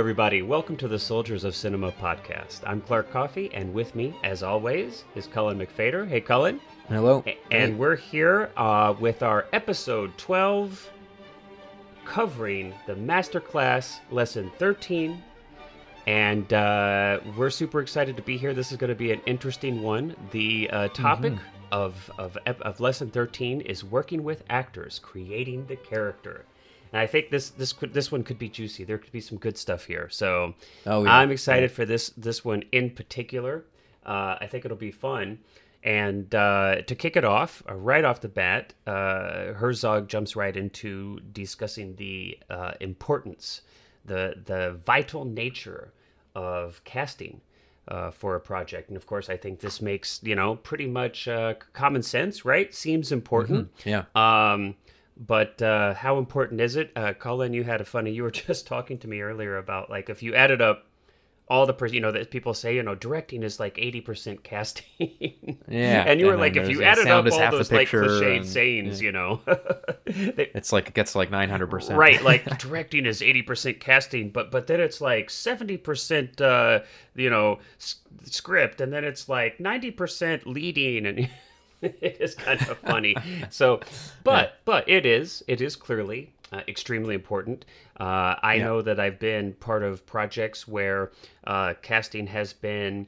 everybody. Welcome to the Soldiers of Cinema podcast. I'm Clark Coffey, and with me, as always, is Cullen McFader. Hey, Cullen. Hello. A- And we're here uh, with our episode 12, covering the masterclass lesson 13. And uh, we're super excited to be here. This is going to be an interesting one. The uh, topic of, of, of lesson 13 is working with actors, creating the character. And I think this this could this one could be juicy. There could be some good stuff here. So Oh, yeah. I'm excited for this this one in particular. Uh, I think it'll be fun. And uh, to kick it off, uh, right off the bat, uh, Herzog jumps right into discussing the uh, importance, the the vital nature of casting uh, for a project. And of course, I think this makes you know pretty much uh, common sense, right? Seems important. Yeah. Um, but uh, how important is it? Uh, Cullen, you had a funny. You were just talking to me earlier about like if you added up all the, you know, that people say, you know, directing is like eighty percent casting. Yeah, and you were and like, if you added up all those like cliched and- sayings, yeah. you know, they, It's like it gets like nine hundred percent. right? Like directing is eighty percent casting, but but then it's like seventy percent, uh, you know, s- script, and then it's like ninety percent leading, and it is kind of funny. so, but but it is it is clearly uh, extremely important. Uh, I Yeah. know that I've been part of projects where uh, casting has been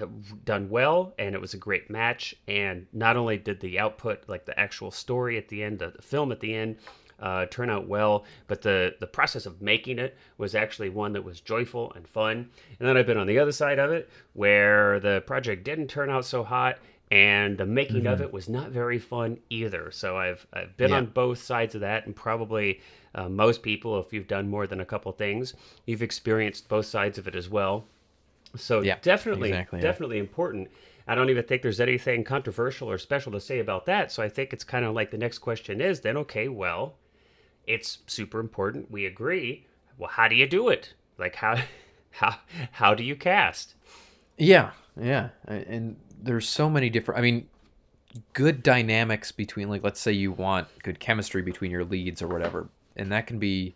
uh, done well and it was a great match and not only did the output like the actual story at the end the, the film at the end uh, turn out well but the the process of making it was actually one that was joyful and fun and then i've been on the other side of it where the project didn't turn out so hot and the making of it was not very fun either so i've, I've been Yeah. on both sides of that and probably uh, most people if you've done more than a couple things you've experienced both sides of it as well so Yeah, definitely, exactly, yeah. definitely important. I don't even think there's anything controversial or special to say about that. So I think it's kind of like the next question is then okay, well, it's super important. We agree. Well, how do you do it? Like how how how do you cast? Yeah, yeah, and there's so many different. I mean, good dynamics between like let's say you want good chemistry between your leads or whatever, and that can be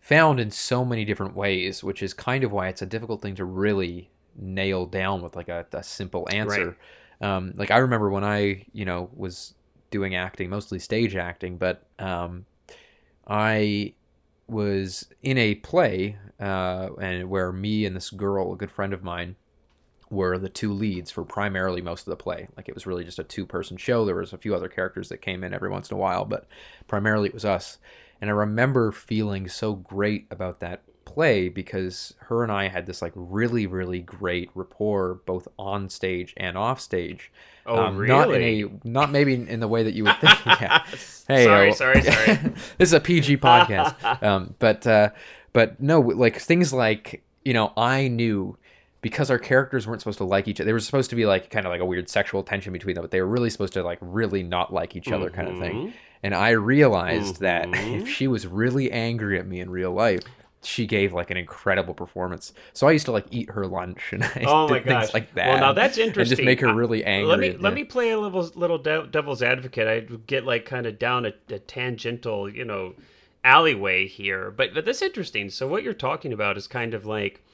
found in so many different ways, which is kind of why it's a difficult thing to really nail down with like a, a simple answer. Um, like I remember when I, you know, was doing acting, mostly stage acting, but um, I was in a play uh, and where me and this girl, a good friend of mine, were the two leads for primarily most of the play. Like it was really just a two-person show. There was a few other characters that came in every once in a while, but primarily it was us. And I remember feeling so great about that play because her and I had this like really really great rapport both on stage and off stage. Oh, really? Not in a not maybe in the way that you would think. yeah. Hey, sorry, oh, sorry, sorry. this is a PG podcast. um, but uh, but no, like things like you know, I knew because our characters weren't supposed to like each other. They were supposed to be like kind of like a weird sexual tension between them, but they were really supposed to like really not like each other, kind of Mm-hmm. thing. And I realized that if she was really angry at me in real life. She gave like an incredible performance, so I used to like eat her lunch and I Oh my things gosh! like that. Well, now that's interesting. And just make her really angry. Let me let me play a little little devil's advocate. I get like kind of down a, a tangential, you know, alleyway here, but but that's interesting. So what you're talking about is kind of like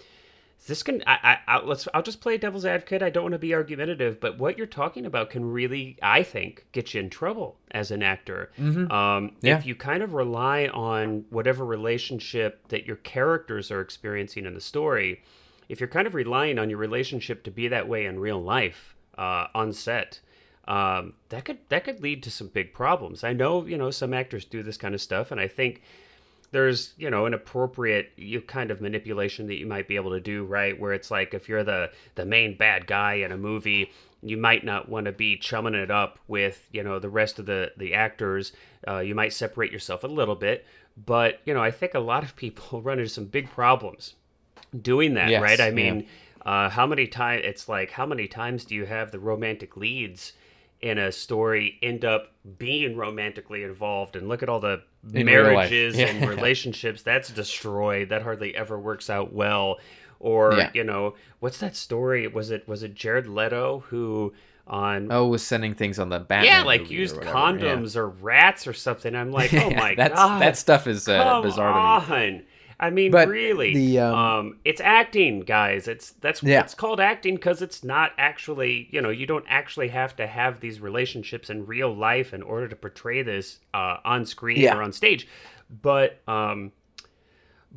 this can I, I, I let's I'll just play devil's advocate. I don't want to be argumentative, but what you're talking about can really, I think, get you in trouble as an actor. Um, Yeah. If you kind of rely on whatever relationship that your characters are experiencing in the story, if you're kind of relying on your relationship to be that way in real life uh, on set, um, that could that could lead to some big problems. I know you know some actors do this kind of stuff, and I think there's you know an appropriate you kind of manipulation that you might be able to do right? Where it's like if you're the the main bad guy in a movie you might not want to be chumming it up with you know the rest of the the actors. Uh, you might separate yourself a little bit. But you know i think a lot of people run into some big problems doing that Yes, right? I yeah. mean uh, how many times it's like how many times do you have the romantic leads in a story end up being romantically involved? And look at all the In marriages Yeah. and relationships that's destroyed that hardly ever works out well or Yeah. you know what's that story was it was it jared leto who on Oh, was sending things on the Batman. yeah like movie or used yeah. condoms or rats or something i'm like oh my That's, god that stuff is uh, bizarre to me. I mean, But really, the, um, um, it's acting, guys. It's that's Yeah. it's called acting because it's not actually, you know, you don't actually have to have these relationships in real life in order to portray this uh, on screen Yeah. or on stage. But um,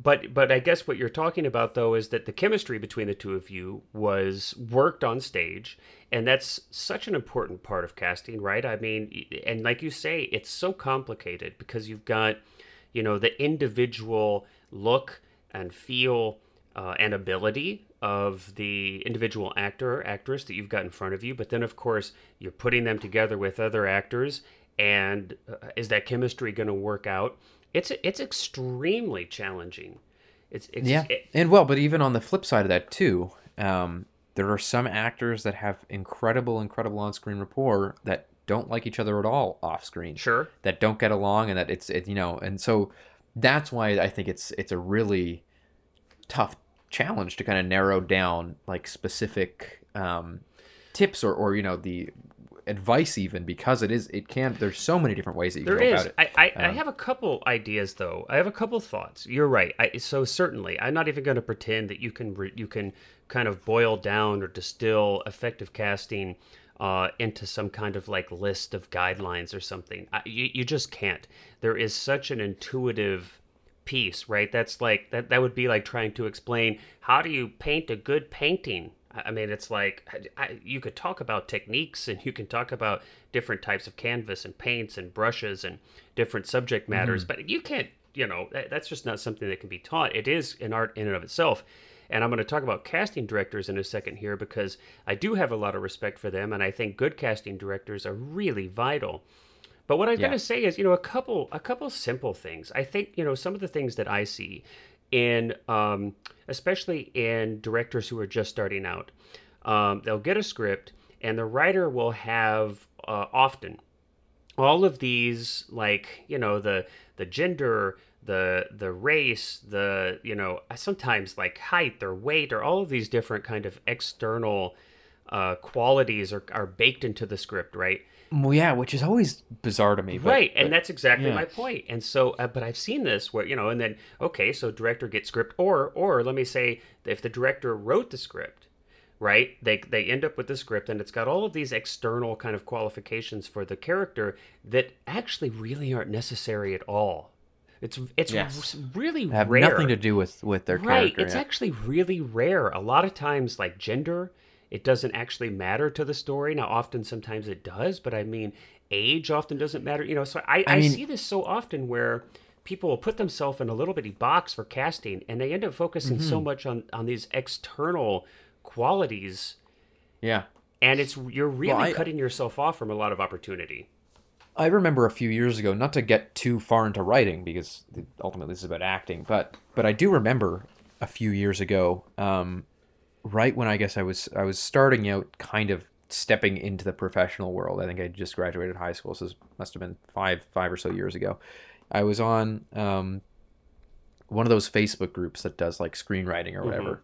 but but I guess what you're talking about though is that the chemistry between the two of you was worked on stage, and that's such an important part of casting, right? I mean, and like you say, it's so complicated because you've got, you know, the individual look and feel uh, and ability of the individual actor or actress that you've got in front of you, but then of course you're putting them together with other actors, and uh, is that chemistry going to work out? It's it's extremely challenging. It's, it's Yeah, it- and well, but even on the flip side of that too, um, there are some actors that have incredible, incredible on-screen rapport that don't like each other at all off-screen. sure. That don't get along, and that it's it, you know, and so that's why I think it's it's a really tough challenge to kind of narrow down like specific um, tips or or you know the advice even because it is it can there's so many different ways that you There go is. about it. I, I, I Um, have a couple ideas though. I have a couple thoughts. You're right. I, so certainly, I'm not even going to pretend that you can re, you can kind of boil down or distill effective casting uh, into some kind of like list of guidelines or something. I, you you just can't. There is such an intuitive piece, right? That's like that. That would be like trying to explain how do you paint a good painting. I mean, it's like I, you could talk about techniques and you can talk about different types of canvas and paints and brushes and different subject matters, but you can't. You know, that, that's just not something that can be taught. It is an art in and of itself. And I'm going to talk about casting directors in a second here because I do have a lot of respect for them, and I think good casting directors are really vital. But what I'm Yeah. going to say is, you know, a couple a couple simple things. I think you know some of the things that I see in, um, especially in directors who are just starting out. Um, they'll get a script, and the writer will have uh, often all of these like you know the the gender the the race the you know sometimes like height or weight or all of these different kind of external uh, qualities are, are baked into the script right Well, yeah, which is always bizarre to me. But, right and but- that's exactly yeah. my point and so uh, but i've seen this where you know and then okay so director gets script or or let me say if the director wrote the script right they they end up with the script and it's got all of these external kind of qualifications for the character that actually really aren't necessary at all it's it's Yes. really have rare nothing to do with with their right character. it's yeah. actually really rare a lot of times like gender it doesn't actually matter to the story now often sometimes it does but i mean age often doesn't matter you know so i, I, I mean- see this so often where people will put themselves in a little bitty box for casting and they end up focusing Mm-hmm. so much on on these external qualities yeah. and it's you're really I- cutting yourself off from a lot of opportunity I remember a few years ago, not to get too far into writing because ultimately this is about acting, but but I do remember a few years ago, um, right when I guess I was I was starting out, kind of stepping into the professional world. I think I just graduated high school, so this must have been five five or so years ago. I was on um, one of those Facebook groups that does like screenwriting or whatever.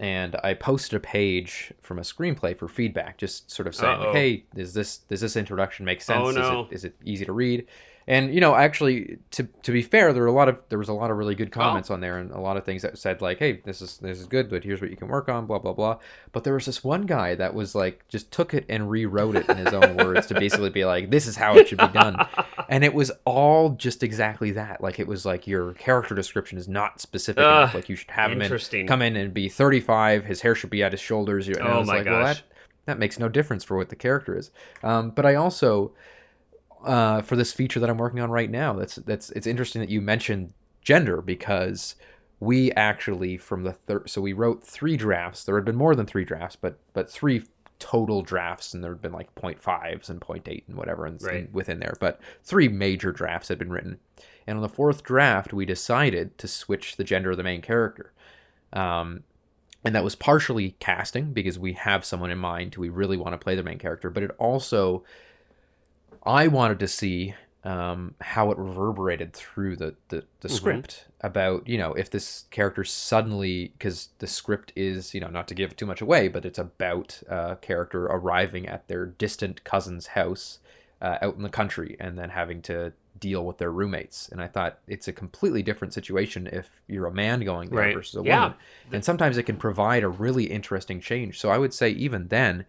And I posted a page from a screenplay for feedback, just sort of saying, like, "Hey, does this does this introduction make sense? Oh, Is it is it easy to read?" And you know, actually, to to be fair, there were a lot of there was a lot of really good comments on there, and a lot of things that said like, "Hey, this is this is good, but here's what you can work on." Blah blah blah. But there was this one guy that was like, just took it and rewrote it in his own words to basically be like, "This is how it should be done," and it was all just exactly that. Like it was like your character description is not specific Ugh, enough. Like you should have him in, come in and be 35. His hair should be at his shoulders. And I Oh was my like, well, gosh. that that makes no difference for what the character is. Um, but I also, uh, for this feature that I'm working on right now, that's that's it's interesting that you mentioned gender because we actually from the third, so we wrote three drafts. There had been more than three drafts, but but three total drafts, and there had been like 0.5s and 0.8 and whatever, and, Right. and within there. But three major drafts had been written, and on the fourth draft, we decided to switch the gender of the main character. Um, and that was partially casting because we have someone in mind who we really want to play the main character, but it also I wanted to see um, how it reverberated through the the, the script about you know if this character suddenly because the script is you know not to give too much away, but it's about a character arriving at their distant cousin's house uh, out in the country and then having to deal with their roommates. And I thought it's a completely different situation if you're a man going there Right. versus a Yeah. woman. And sometimes it can provide a really interesting change. So I would say even then,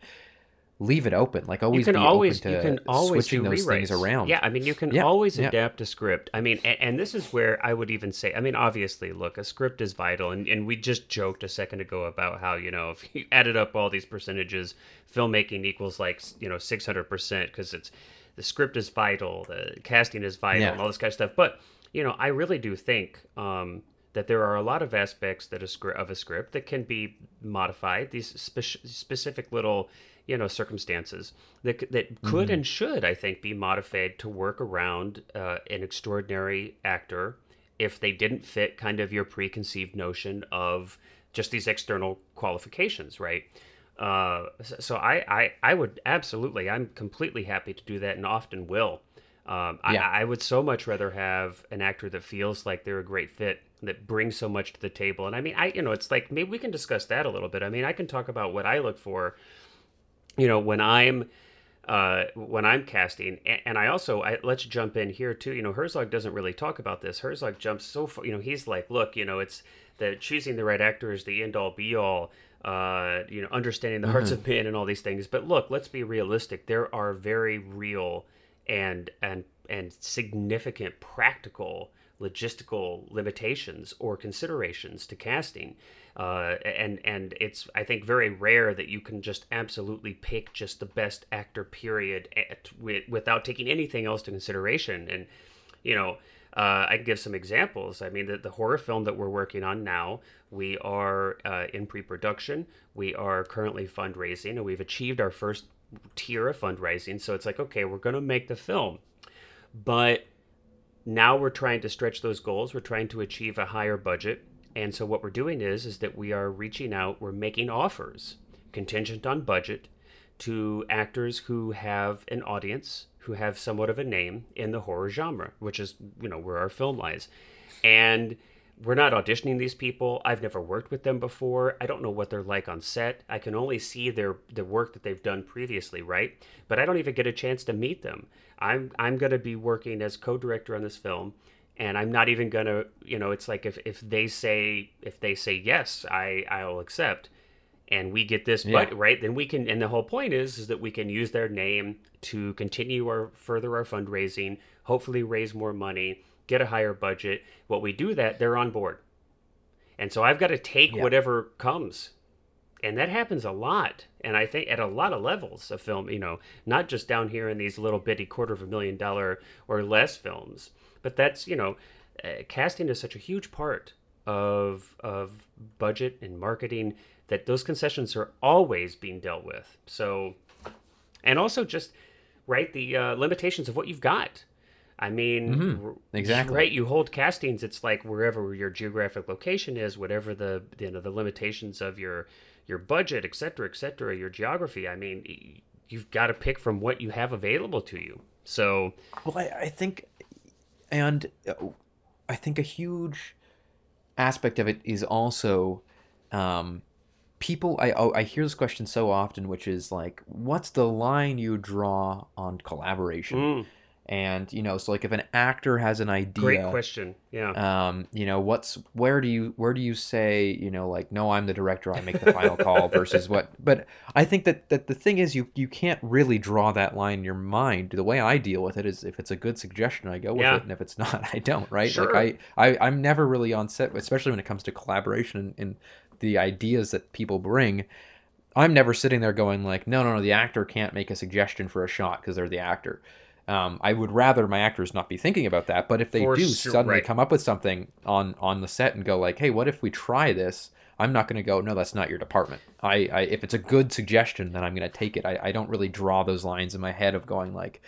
leave it open. Like always, you can be always open you can always switching do those things around. Yeah, I mean you can Yeah, always yeah. adapt a script. I mean, and, and this is where I would even say, I mean, obviously, look, a script is vital, and and we just joked a second ago about how you know if you added up all these percentages, filmmaking equals like you know six hundred percent because it's the script is vital, the casting is vital, Yeah. and all this kind of stuff. But you know, I really do think. um that there are a lot of aspects that a script of a script that can be modified. These spe- specific little, you know, circumstances that that could and should, I think, be modified to work around uh, an extraordinary actor if they didn't fit kind of your preconceived notion of just these external qualifications, right? Uh, so so I, I, I would absolutely, I'm completely happy to do that and often will. Um, Yeah. I, I would so much rather have an actor that feels like they're a great fit, that brings so much to the table. And I mean, I, you know, it's like maybe we can discuss that a little bit. I mean, I can talk about what I look for, you know, when I'm, uh, when I'm casting, and, and I also I, let's jump in here too. You know, Herzog doesn't really talk about this. Herzog jumps so far. You know, he's like, look, you know, it's the choosing the right actor is the end all be all. Uh, you know, understanding the hearts of men and all these things. But look, let's be realistic. There are very real and and and significant practical logistical limitations or considerations to casting uh, and and it's I think very rare that you can just absolutely pick just the best actor period at, with, without taking anything else to consideration and you know uh, I can give some examples. I mean, the, the horror film that we're working on now, we are uh, in pre production. We are currently fundraising, and we've achieved our first tier of fundraising. So it's like, okay, we're going to make the film. But now we're trying to stretch those goals. We're trying to achieve a higher budget. And so what we're doing is is that we are reaching out, we're making offers contingent on budget to actors who have an audience, who have somewhat of a name in the horror genre, which is, you know, where our film lies. And we're not auditioning these people. I've never worked with them before. I don't know what they're like on set. I can only see their the work that they've done previously, right? But I don't even get a chance to meet them. I'm I'm going to be working as co-director on this film and I'm not even going to, you know, it's like if if they say if they say yes, I I'll accept and we get this Yeah. but right then we can and the whole point is is that we can use their name to continue our further our fundraising hopefully raise more money get a higher budget what we do that they're on board and so i've got to take Yeah. whatever comes and that happens a lot and i think at a lot of levels of film you know not just down here in these little bitty quarter of a million dollar or less films but that's you know uh, casting is such a huge part of of budget and marketing that those concessions are always being dealt with. So and also just right the uh, limitations of what you've got. I mean r- exactly. right you hold castings it's like wherever your geographic location is whatever the you know the limitations of your your budget et cetera et cetera your geography i mean you've got to pick from what you have available to you. So Well, I, I think, and uh, I think a huge aspect of it is also um, people. I oh, I hear this question so often, which is like, what's the line you draw on collaboration? mm, And you know, so like if an actor has an idea, great question yeah um, you know, what's where do you where do you say, you know, like no, I'm the director, I make the final call versus what? But I think that that the thing is, you you can't really draw that line in your mind. The way I deal with it is, if it's a good suggestion, I go with Yeah. it, and if it's not, I don't. Right? Sure. Like I, I I'm never really on set, especially when it comes to collaboration and, and the ideas that people bring. I'm never sitting there going like, no, no, no, the actor can't make a suggestion for a shot because they're the actor. Um, I would rather my actors not be thinking about that, but if they For do sure, suddenly right. come up with something on on the set and go like, hey, what if we try this? I'm not going to go, no, that's not your department. I, I if it's a good suggestion, then I'm going to take it. I, I don't really draw those lines in my head of going like,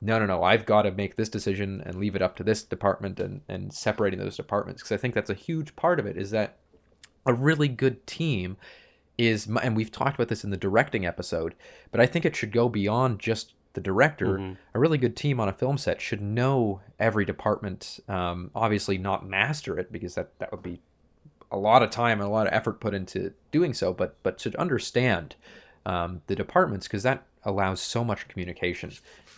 no, no, no, I've got to make this decision and leave it up to this department and, and separating those departments because I think that's a huge part of it is that a really good team is and we've talked about this in the directing episode but i think it should go beyond just the director Mhm. a really good team on a film set should know every department um, obviously not master it because that, that would be a lot of time and a lot of effort put into doing so but but should understand um, the departments because that allows so much communication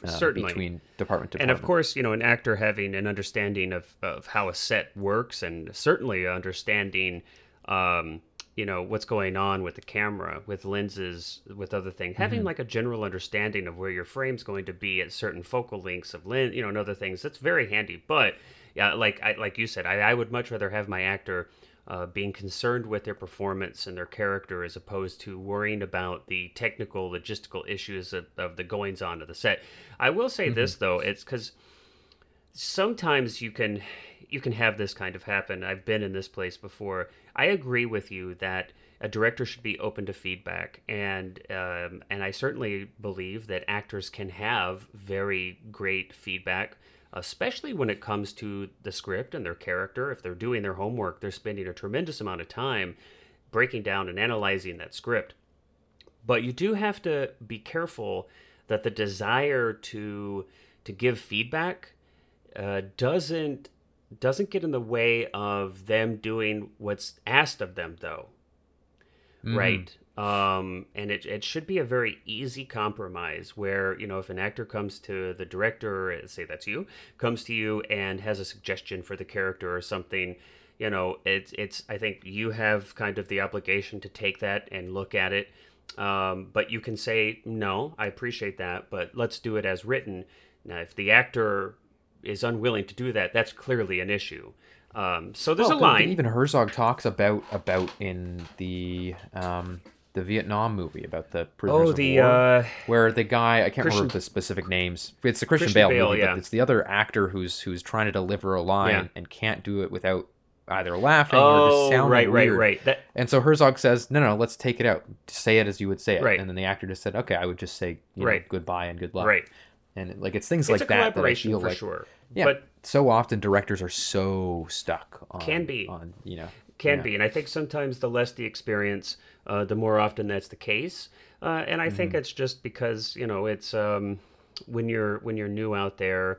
uh, Certainly. between department to and of course, you know, an actor having an understanding of, of how a set works and certainly understanding, um, you know, what's going on with the camera, with lenses, with other things, having like a general understanding of where your frame's going to be at certain focal lengths of lens, you know, and other things, that's very handy. But yeah, like I, like you said, I, I would much rather have my actor uh, being concerned with their performance and their character as opposed to worrying about the technical logistical issues of, of the goings on of the set. I will say this though it's because sometimes you can you can have this kind of happen. I've been in this place before i agree with you that a director should be open to feedback and um, and i certainly believe that actors can have very great feedback especially when it comes to the script and their character. If they're doing their homework, they're spending a tremendous amount of time breaking down and analyzing that script. But you do have to be careful that the desire to to give feedback uh, doesn't doesn't get in the way of them doing what's asked of them, though. Right. Um, and it, it should be a very easy compromise where, you know, if an actor comes to the director, say that's you, comes to you and has a suggestion for the character or something, you know, it's, it's, I think you have kind of the obligation to take that and look at it. Um, but you can say, no, I appreciate that, but let's do it as written. Now, if the actor is unwilling to do that, that's clearly an issue. Um, so there's Well, a line. Even Herzog talks about about in the um, the Vietnam movie about the prisoners Oh, of war, uh, where the guy I can't Christian- remember the specific names. It's the Christian, Christian Bale, Bale, movie, yeah. but it's the other actor who's who's trying to deliver a line Yeah. and can't do it without either laughing or oh, just sounding right, right, weird. right. That And so Herzog says, "No, no, let's take it out. Say it as you would say it." Right. And then the actor just said, "Okay, I would just say you know, Right. goodbye and good luck." right. And like it's things It's like that that I feel for like sure. yeah, But so often directors are so stuck on Can be. on you know can yeah. be and i think sometimes the less the experience uh, the more often that's the case uh, and i Mm-hmm. think it's just because you know it's um, when you're when you're new out there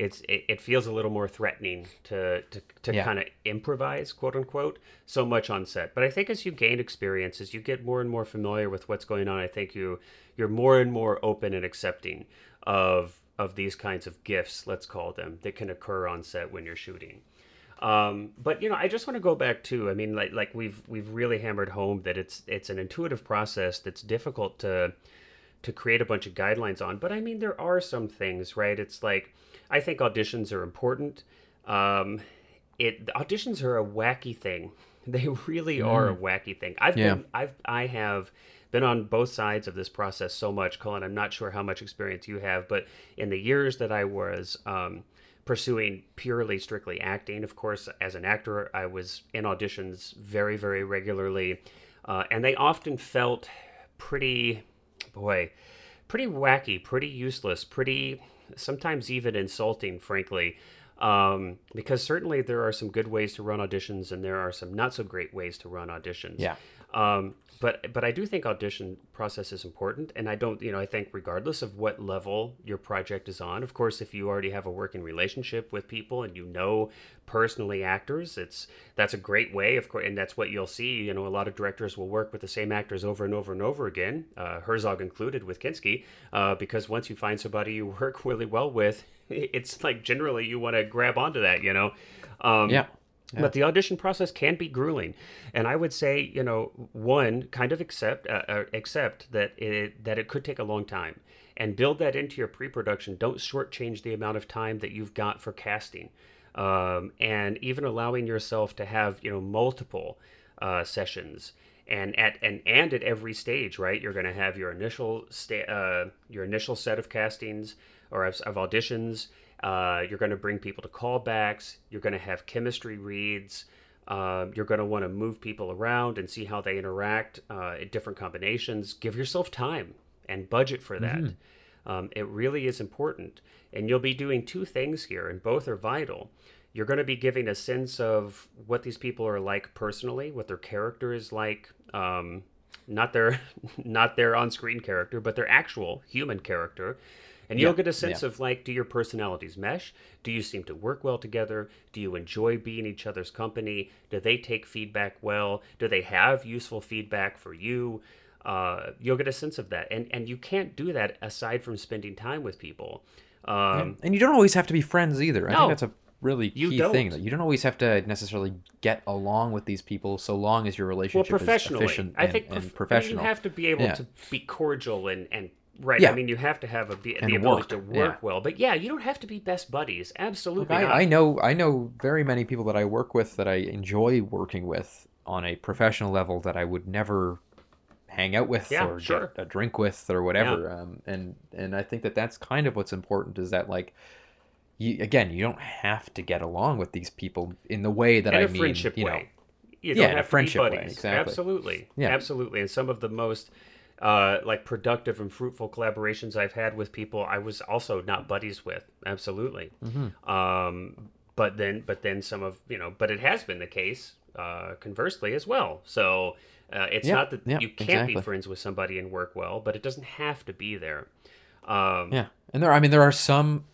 it's it, it feels a little more threatening to to, to Yeah. kind of improvise quote unquote so much on set but i think as you gain experience as you get more and more familiar with what's going on i think you you're more and more open and accepting of of these kinds of gifts let's call them that can occur on set when you're shooting um, but you know, I just want to go back to. I mean, like like we've we've really hammered home that it's it's an intuitive process that's difficult to to create a bunch of guidelines on. But I mean, there are some things, right? It's like I think auditions are important. Um, it auditions are a wacky thing. They really are a wacky thing. I've Yeah. been I've I have been on both sides of this process so much, Cullen. I'm not sure how much experience you have, but in the years that I was um, pursuing purely strictly acting, of course, as an actor, I was in auditions very, very regularly, uh, and they often felt pretty, boy, pretty wacky, pretty useless, pretty sometimes even insulting, frankly. Um, because certainly there are some good ways to run auditions, and there are some not so great ways to run auditions. Yeah. Um, but but I do think audition process is important, and I don't you know I think regardless of what level your project is on, of course, if you already have a working relationship with people and you know personally actors, it's that's a great way, of course, and that's what you'll see. You know, a lot of directors will work with the same actors over and over and over again, uh, Herzog included with Kinski, uh, because once you find somebody you work really well with, it's like generally you want to grab onto that, you know. Um, yeah but the audition process can be grueling, and I would say, you know, one kind of accept uh, uh, accept that it that it could take a long time, and build that into your pre-production. Don't shortchange the amount of time that you've got for casting, um, and even allowing yourself to have you know multiple uh, sessions. And at and, and at every stage, right? You're going to have your initial sta- uh, your initial set of castings or of, of auditions, uh, you're going to bring people to callbacks. You're going to have chemistry reads. Um, you're going to want to move people around and see how they interact uh, in different combinations. Give yourself time and budget for that. Um, it really is important. And you'll be doing two things here, and both are vital. You're going to be giving a sense of what these people are like personally, what their character is like. Um, not their, not their on-screen character, but their actual human character. And you'll Yeah, get a sense of like, do your personalities mesh? Do you seem to work well together? Do you enjoy being each other's company? Do they take feedback well? Do they have useful feedback for you? uh, you'll get a sense of that, and and you can't do that aside from spending time with people. Um, and you don't always have to be friends either. I No. think that's a really key thing. don't. That you don't always have to necessarily get along with these people, so long as your well, relationship is professionally, efficient I and, think and professional. You have to be able Yeah. to be cordial and and right. Yeah. I mean, you have to have a, be, the ability work, to work yeah. well. But yeah, you don't have to be best buddies. Absolutely not. I, I know I know very many people that I work with that I enjoy working with on a professional level that I would never hang out with Yeah, or sure. get a drink with or whatever. Um, and and I think that that's kind of what's important is that like you again you don't have to get along with these people in the way that in I mean friendship you know way. You Yeah, in a friendship way, exactly. Absolutely. Yeah. Absolutely. And some of the most uh, like productive and fruitful collaborations I've had with people I was also not buddies with. Absolutely. Mm-hmm. Um, but then but then some of you know but it has been the case uh, conversely as well. So uh, it's not that you can't be friends with somebody and work well, but it doesn't have to be there. Um, Yeah, and there. I mean, there are some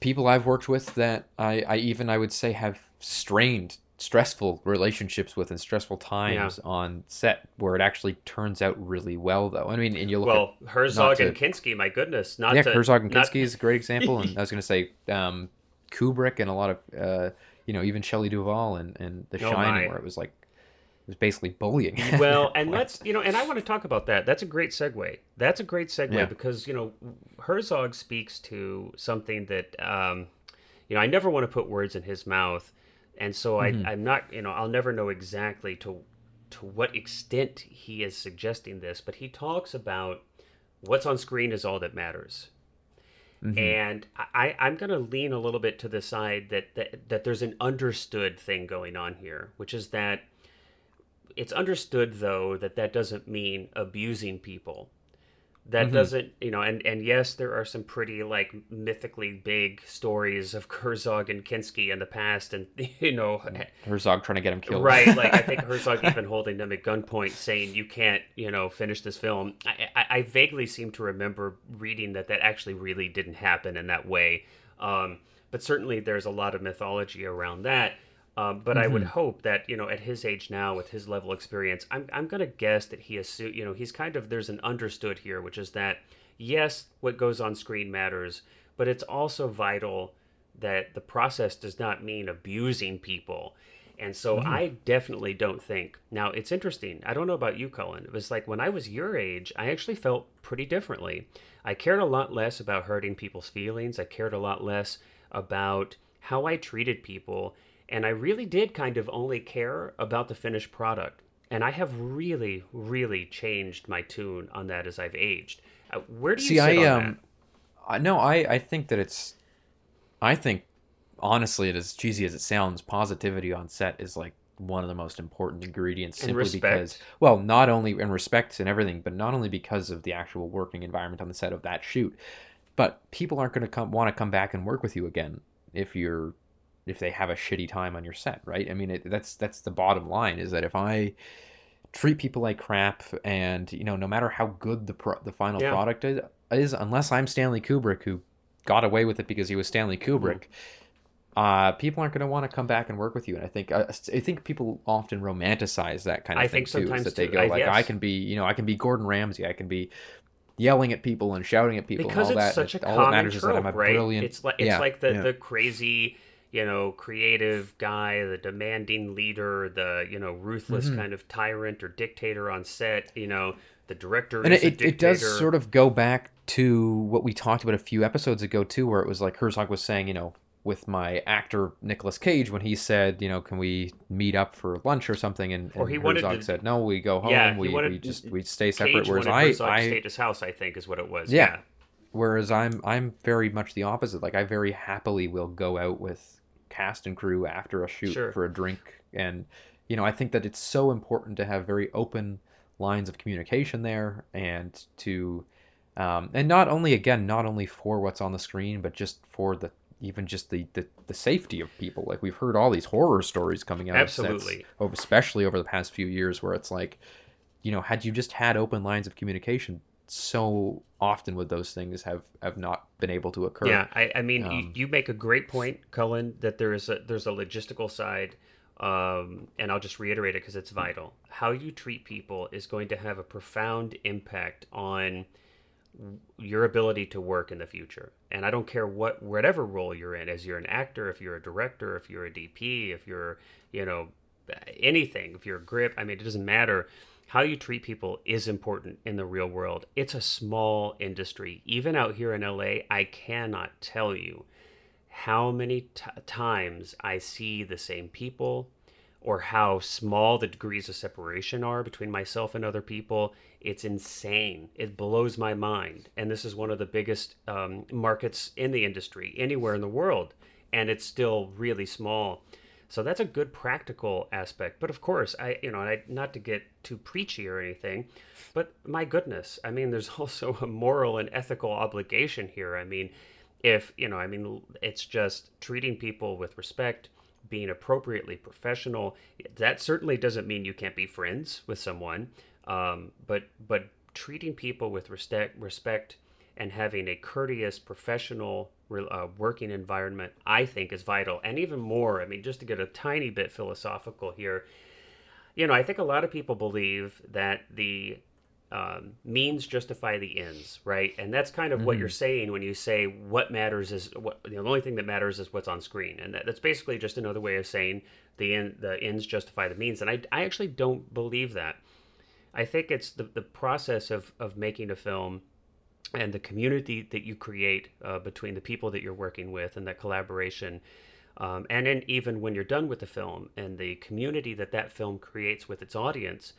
people I've worked with that I, I even I would say have strained, stressful relationships with and stressful times on set where it actually turns out really well. Though I mean, and you look Well, Herzog to- and Kinski, my goodness, not at yeah, to, Herzog and not- Kinski is a great example, and I was going to say um, Kubrick and a lot of uh, you know even Shelley Duvall and and The Oh, Shining, my. where it was like it was basically bullying. well, and let's you know, and I want to talk about that. That's a great segue. That's a great segue Yeah. because you know Herzog speaks to something that um, you know I never want to put words in his mouth, and so Mm-hmm. I, I'm not you know I'll never know exactly to to what extent he is suggesting this, but he talks about what's on screen is all that matters. Mhm. And I, I'm going to lean a little bit to the side that, that that there's an understood thing going on here, which is that it's understood though that that doesn't mean abusing people. That Mhm. doesn't, you know, and and yes, there are some pretty like mythically big stories of Herzog and Kinski in the past, and you know, Herzog trying to get him killed. Right, like I think Herzog even holding them at gunpoint, saying you can't, you know, finish this film. I, I, I vaguely seem to remember reading that that actually really didn't happen in that way. Um, but certainly, there's a lot of mythology around that. Um, but I would hope that you know, at his age now, with his level of experience, I'm I'm gonna guess that he assume, you know, he's kind of there's an understood here, which is that yes, what goes on screen matters, but it's also vital that the process does not mean abusing people. And so I definitely don't think. Now, it's interesting. I don't know about you, Cullen. It was like when I was your age, I actually felt pretty differently. I cared a lot less about hurting people's feelings. I cared a lot less about how I treated people. And I really did kind of only care about the finished product. And I have really, really changed my tune on that as I've aged. Uh, where do you See, I um, I no, I I think that it's, I think, honestly, it as cheesy as it sounds, positivity on set is like one of the most important ingredients. Simply because, well, not only in respect and everything, but not only because of the actual working environment on the set of that shoot, but people aren't going to come want to come back and work with you again if you're if they have a shitty time on your set, right? I mean, it, that's that's the bottom line is that if I treat people like crap and you know no matter how good the pro- the final Yeah. product is, is unless I'm Stanley Kubrick who got away with it because he was Stanley Kubrick uh, people aren't going to want to come back and work with you and I think uh, I think people often romanticize that kind of I thing think too sometimes that they too. go I- like I can be you know I can be Gordon Ramsay I can be yelling at people and shouting at people because and all it's that such a all that common matters is that I'm a right? brilliant It's like it's yeah, like the yeah. the crazy, you know, creative guy, the demanding leader, the you know ruthless Mhm. kind of tyrant or dictator on set. You know, the director and is it, a it, it does sort of go back to what we talked about a few episodes ago too where it was like herzog was saying you know with my actor Nicolas Cage when he said you know can we meet up for lunch or something and, Or he Herzog to- said no we go home Yeah, we, wanted- we just we stay Cage separate whereas I, Herzog I stay at his house. I think is what it was. Yeah. whereas I'm I'm very much the opposite like I very happily will go out with cast and crew after a shoot Sure. for a drink and you know I think that it's so important to have very open lines of communication there and to um, and not only again not only for what's on the screen but just for the even just the, the the safety of people like we've heard all these horror stories coming out of sets Absolutely. especially over the past few years where it's like you know had you just had open lines of communication so often would those things have have not been able to occur Yeah, I, I mean, you, Um, you make a great point, Cullen, that there is a there's a logistical side um, and I'll just reiterate it because it's vital. How you treat people is going to have a profound impact on your ability to work in the future. And I don't care what whatever role you're in, as you're an actor, if you're a director, if you're a DP, if you're you know anything, if you're a grip. I mean, it doesn't matter. How you treat people is important in the real world. It's a small industry. Even out here in LA, I cannot tell you how many t- times I see the same people or how small the degrees of separation are between myself and other people. It's insane. It blows my mind. And this is one of the biggest um, markets in the industry, anywhere in the world. And it's still really small. So that's a good practical aspect. But of course, I, you know, I, not to get too preachy or anything, but my goodness, I mean, there's also a moral and ethical obligation here. I mean, if you know i mean it's just treating people with respect being appropriately professional that certainly doesn't mean you can't be friends with someone um, but but treating people with respect respect and having a courteous professional uh, working environment i think is vital and even more i mean just to get a tiny bit philosophical here you know i think a lot of people believe that the um, means justify the ends, right? And that's kind of mm-hmm. what you're saying when you say what matters is what you know, the only thing that matters is what's on screen, and that, that's basically just another way of saying the end, the ends justify the means. And I, I actually don't believe that. I think it's the, the process of, of making a film and the community that you create uh, between the people that you're working with and that collaboration. Um, and then even when you're done with the film and the community that that film creates with its audience,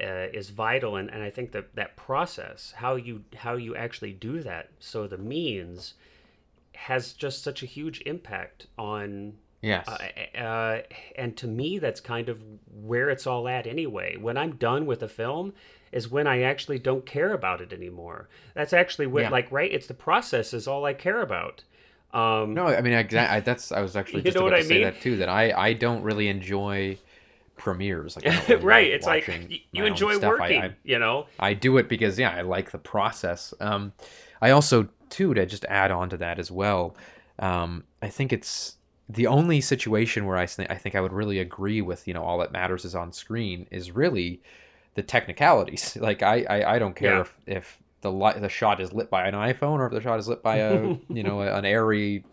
uh, is vital, and, and I think that that process, how you how you actually do that, so the means, has just such a huge impact on. Yes. Uh, uh, and to me, that's kind of where it's all at anyway. When I'm done with a film, is when I actually don't care about it anymore. That's actually what, yeah. like, right? It's the process is all I care about. Um, no, I mean, I, I, that's I was actually just about to I say that too. That I I don't really enjoy premieres. Like, really right. It's like you enjoy working, I, I, you know? I do it because, yeah, I like the process. Um, I also, too, to just add on to that as well, um, I think it's the only situation where I, th- I think I would really agree with, you know, all that matters is on screen is really the technicalities. Like, I, I, I don't care yeah. if, if the light, the shot is lit by an iPhone or if the shot is lit by a, you know, an ARRI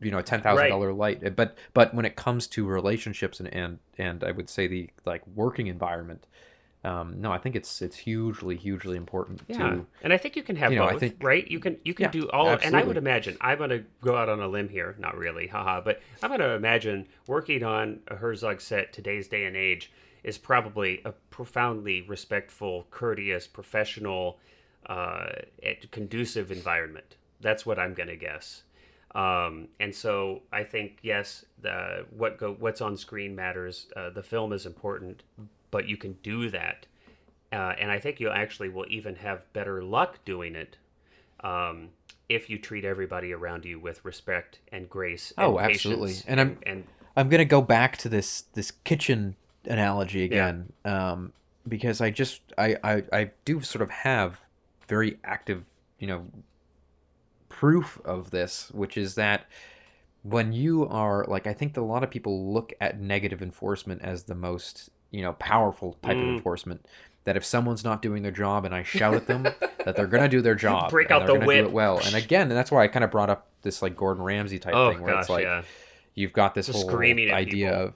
you know a ten thousand dollar light. But but when it comes to relationships and and and I would say the like working environment, um, no, I think it's it's hugely hugely important. Yeah, to, and I think you can have you know, both, think, right? You can you can yeah, do all, absolutely. and I would imagine I'm going to go out on a limb here, not really, haha, but I'm going to imagine working on a Herzog set today's day and age is probably a profoundly respectful, courteous, professional, uh, conducive environment. That's what I'm going to guess. Um, and so I think yes, the, what go what's on screen matters. Uh, the film is important, but you can do that, uh, and I think you actually will even have better luck doing it um, if you treat everybody around you with respect and grace. And oh, absolutely. And, and, I'm and I'm gonna go back to this this kitchen analogy again yeah. um, because I just I, I I do sort of have very active you know proof of this, which is that when you are like, I think that a lot of people look at negative enforcement as the most you know powerful type mm. of enforcement. That if someone's not doing their job and I shout at them, that they're gonna do their job, break out the whip, well. And again, and that's why I kind of brought up this like Gordon Ramsay type oh, thing, where gosh, it's like yeah. you've got this Just whole idea of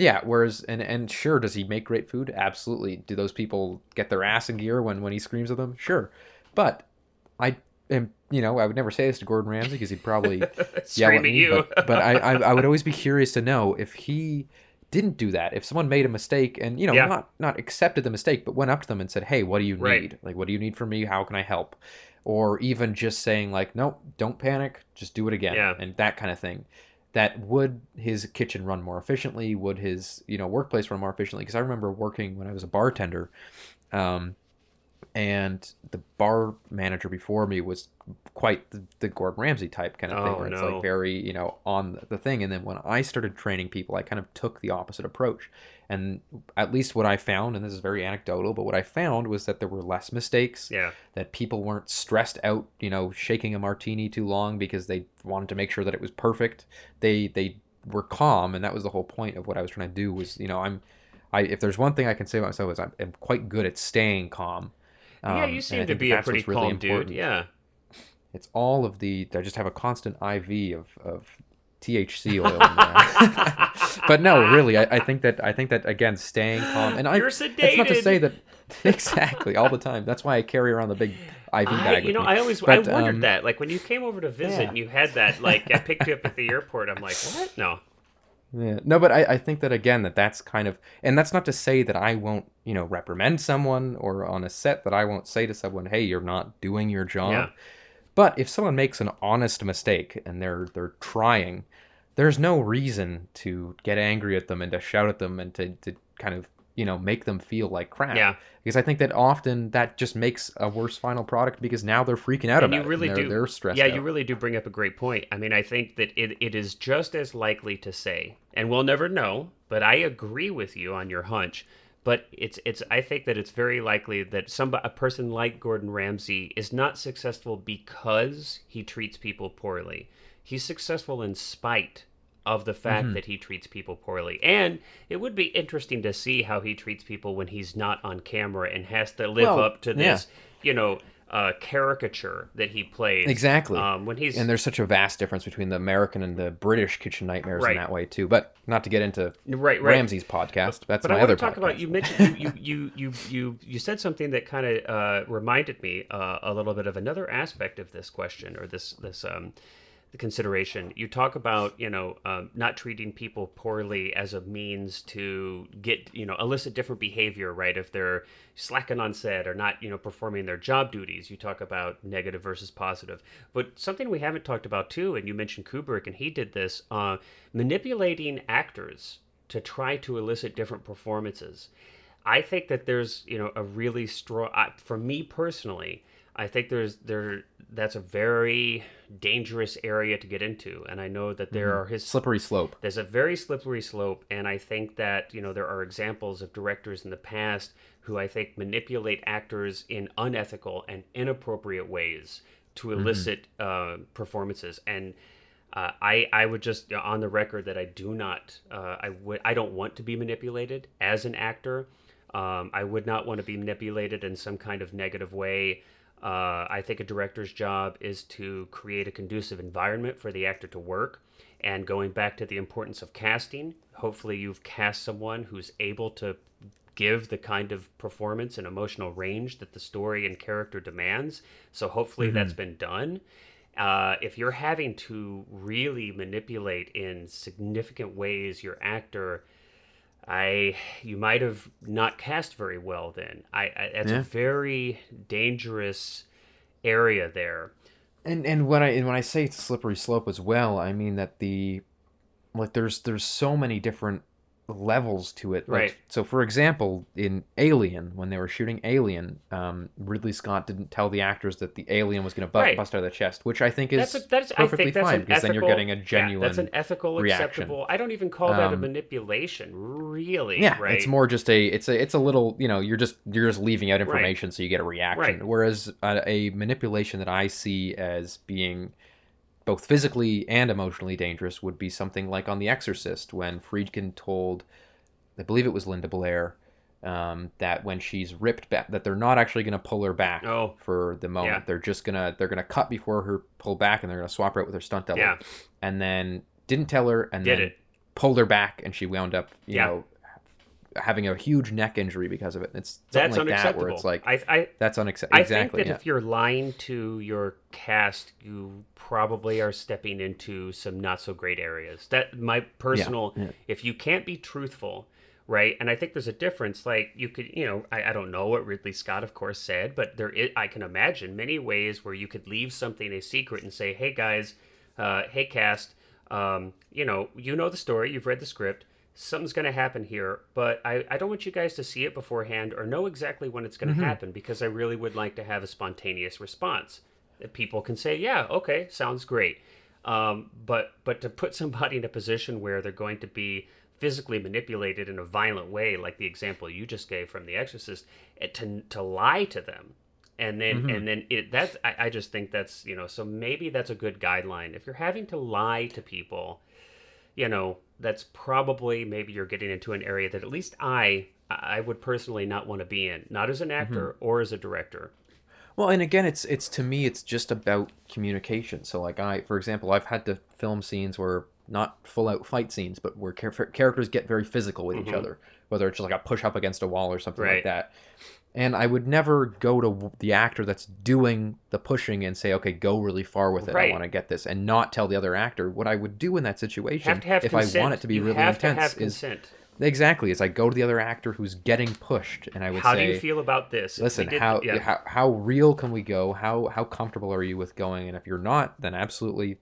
yeah. Whereas and and sure, does he make great food? Absolutely. Do those people get their ass in gear when when he screams at them? Sure, but I am you know, I would never say this to Gordon Ramsay because he'd probably yell at me. You. But, but I, I, I, would always be curious to know if he didn't do that. If someone made a mistake and you know yeah. not not accepted the mistake, but went up to them and said, "Hey, what do you right. need? Like, what do you need from me? How can I help?" Or even just saying like, "Nope, don't panic. Just do it again," yeah. and that kind of thing. That would his kitchen run more efficiently? Would his you know workplace run more efficiently? Because I remember working when I was a bartender. Um, and the bar manager before me was quite the, the Gordon Ramsay type kind of oh, thing, where it's like very you know on the thing. And then when I started training people, I kind of took the opposite approach. And at least what I found, and this is very anecdotal, but what I found was that there were less mistakes. Yeah. That people weren't stressed out, you know, shaking a martini too long because they wanted to make sure that it was perfect. They they were calm, and that was the whole point of what I was trying to do. Was you know I'm, I if there's one thing I can say about myself is I'm, I'm quite good at staying calm. yeah, Um, you and seem to be a pretty what's really calm dude. important. Yeah. It's all of the. I just have a constant IV of of THC oil. but no, really, I, I think that I think that again, staying calm and I. You're It's not to say that exactly all the time. That's why I carry around the big IV I, bag. you know, me. I always But, I wondered um, that. Like when you came over to visit yeah. and you had that, like I picked you up at the airport. I'm like, what? No. Yeah. No, but I, I think that again that that's kind of and that's not to say that I won't you know reprimand someone or on a set that I won't say to someone, hey, you're not doing your job. Yeah. But if someone makes an honest mistake and they're they're trying, there's no reason to get angry at them and to shout at them and to, to kind of you know make them feel like crap. Yeah. Because I think that often that just makes a worse final product because now they're freaking out And about you really it. and they're, do. They're stressed yeah, out. you really do bring up a great point. I mean, I think that it, it is just as likely to say, and we'll never know, but I agree with you on your hunch. But it's it's I think that it's very likely that some a person like Gordon Ramsay is not successful because he treats people poorly. He's successful in spite of the fact Mm-hmm. that he treats people poorly. And it would be interesting to see how he treats people when he's not on camera and has to live Well, up to yeah. this, you know, uh, caricature that he plays. Exactly. Um, when he's and there's such a vast difference between the American and the British kitchen nightmares Right. in that way too. But not to get into right, right. Ramsay's podcast. That's But my I other talk podcast. about you mentioned you you you you you said something that kind of uh, reminded me uh, a little bit of another aspect of this question or this this um, consideration. You talk about you know um, not treating people poorly as a means to get you know elicit different behavior, right? If they're slacking on set or not you know performing their job duties, you talk about negative versus positive. But something we haven't talked about too, and you mentioned Kubrick, and he did this uh, manipulating actors to try to elicit different performances. I think that there's you know a really strong for me personally. I think there's there that's a very dangerous area to get into, and I know that there are his slippery slope. there's a very slippery slope, and I think that you know there are examples of directors in the past who I think manipulate actors in unethical and inappropriate ways to elicit uh, performances. And uh, I I would just on the record that I do not uh, I would I don't want to be manipulated as an actor. Um, I would not want to be manipulated in some kind of negative way. Uh, I think a director's job is to create a conducive environment for the actor to work. And going back to the importance of casting, hopefully you've cast someone who's able to give the kind of performance and emotional range that the story and character demands. So hopefully that's been done. Uh, if you're having to really manipulate in significant ways your actor, I you might have not cast very well. Then I, I that's Yeah. a very dangerous area there. And and when I and when I say it's a slippery slope as well, I mean that the like there's there's so many different levels to it. Like, Right. So for example, in Alien, when they were shooting Alien, um, Ridley Scott didn't tell the actors that the alien was going to bu- Right. bust out of the chest, which I think is That's a, that's I perfectly think that's fine because ethical, then you're getting a yeah, genuine. that's an ethical, reaction. acceptable. I don't even call that a Um, manipulation, really. yeah, right? it's more just a it's a it's a little you know you're just you're just leaving out information so you get a reaction. Right. Whereas a manipulation that I see as being both physically and emotionally dangerous would be something like on The Exorcist when Friedkin told, I believe it was Linda Blair, um, that when she's ripped back, that they're not actually going to pull her back Oh. for the moment. Yeah. They're just gonna they're gonna cut before her pull back, and they're gonna swap her out with her stunt double. Yeah. And then didn't tell her, and Did then it. pulled her back, and she wound up, you Yeah. know, having a huge neck injury because of it. It's something That's like that where it's like I, I, that's unacceptable. I Exactly. think that yeah. if you're lying to your cast, you probably are stepping into some not so great areas. That my personal. yeah. If you can't be truthful, right? And I think there's a difference. Like you could, you know, I, I don't know what Ridley Scott, of course, said, but there is, I can imagine many ways where you could leave something a secret and say, "Hey guys, uh, hey cast, um, you know, you know the story, you've read the script." Something's going to happen here, but I, I don't want you guys to see it beforehand or know exactly when it's going to happen because I really would like to have a spontaneous response that people can say, yeah, okay, sounds great. Um, but but to put somebody in a position where they're going to be physically manipulated in a violent way, like the example you just gave from The Exorcist, it, to to lie to them, and then and then it that's I, I just think that's you know so maybe that's a good guideline if you're having to lie to people. you know, that's probably maybe you're getting into an area that at least I I would personally not want to be in, not as an actor mm-hmm. or as a director. Well, and again, it's it's to me, it's just about communication. So, like I, for example, I've had to film scenes where not full out fight scenes, but where char- characters get very physical with each mm-hmm. other, whether it's just like a push up against a wall or something Right. like that. And I would never go to the actor that's doing the pushing and say, "Okay, go really far with it. Right. I want to get this," and not tell the other actor. What I would do in that situation, Have to have if consent. I want it to be you really have intense, to have is exactly is I go to the other actor who's getting pushed, and I would How say, "How do you feel about this? Listen how, yeah. how how real can we go how how comfortable are you with going and if you're not then absolutely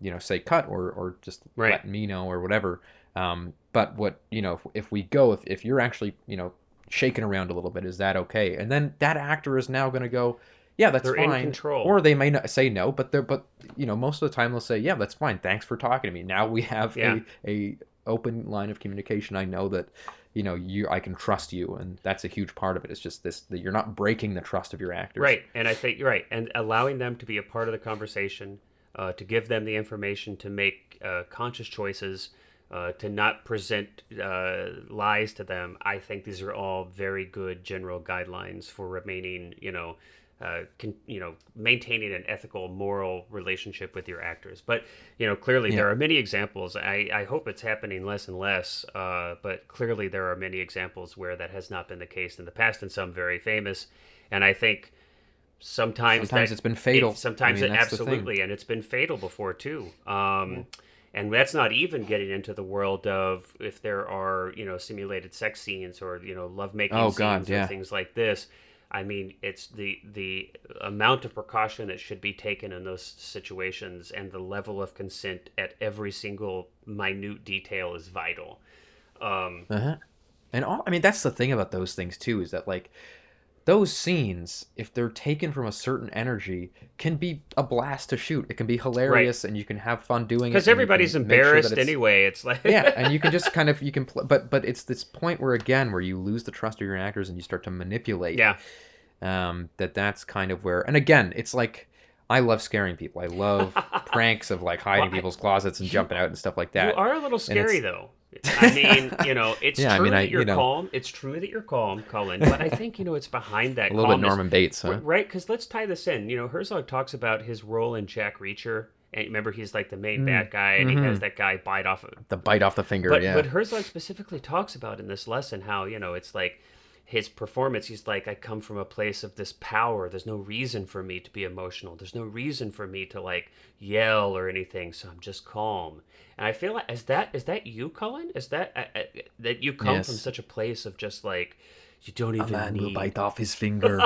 you know say cut or or just Right. let me know or whatever um but what you know if, if we go if, if you're actually you know shaking around a little bit. Is that okay? And then that actor is now going to go yeah that's They're in fine. or they may not say no but they're but you know most of the time they'll say yeah that's fine. Thanks for talking to me. Now we have Yeah. a a open line of communication. I know that you know you i can trust you and that's a huge part of it. It's just this that you're not breaking the trust of your actors. Right, and I think you're right, and allowing them to be a part of the conversation, uh, to give them the information to make uh, conscious choices, uh, to not present uh, lies to them. I think these are all very good general guidelines for remaining, you know, uh, con- you know, maintaining an ethical, moral relationship with your actors. But you know, clearly there are many examples. I, I hope it's happening less and less. Uh, but clearly there are many examples where that has not been the case in the past, and some very famous. And I think sometimes Sometimes that- it's been fatal. it- sometimes I mean, it that's the thing. absolutely, and it's been fatal before too. Um, And that's not even getting into the world of if there are you know simulated sex scenes or you know lovemaking Oh, scenes God, or things like this. I mean, it's the the amount of precaution that should be taken in those situations, and the level of consent at every single minute detail is vital. Um, Uh-huh. And all, I mean, that's the thing about those things too, is that like those scenes, if they're taken from a certain energy, can be a blast to shoot. It can be hilarious, and you can have fun doing it. because everybody's sure embarrassed it's- anyway. It's like yeah, and you can just kind of you can, pl- but but it's this point where again where you lose the trust of your actors and you start to manipulate. yeah, Um, that that's kind of where, and again, it's like. I love scaring people. I love pranks of like hiding Well, I- people's closets and jumping out and stuff like that. You are a little scary though. I mean, you know, it's Yeah, I true mean, that you're you know. calm. It's true that you're calm, Cullen. But I think you know it's behind that a little bit Norman Bates, huh? right? Because let's tie this in. You know, Herzog talks about his role in Jack Reacher, and remember he's like the main bad guy, and he has that guy bite off. A, The bite off the finger, but Mm-hmm. yeah. but Herzog specifically talks about in this lesson how you know it's like his performance. He's like, I come from a place of this power. There's no reason for me to be emotional. There's no reason for me to like yell or anything. So I'm just calm. And I feel like is that is that you, Cullen? Is that uh, uh, that you come Yes. from such a place of just like you don't even a man will bite off his finger.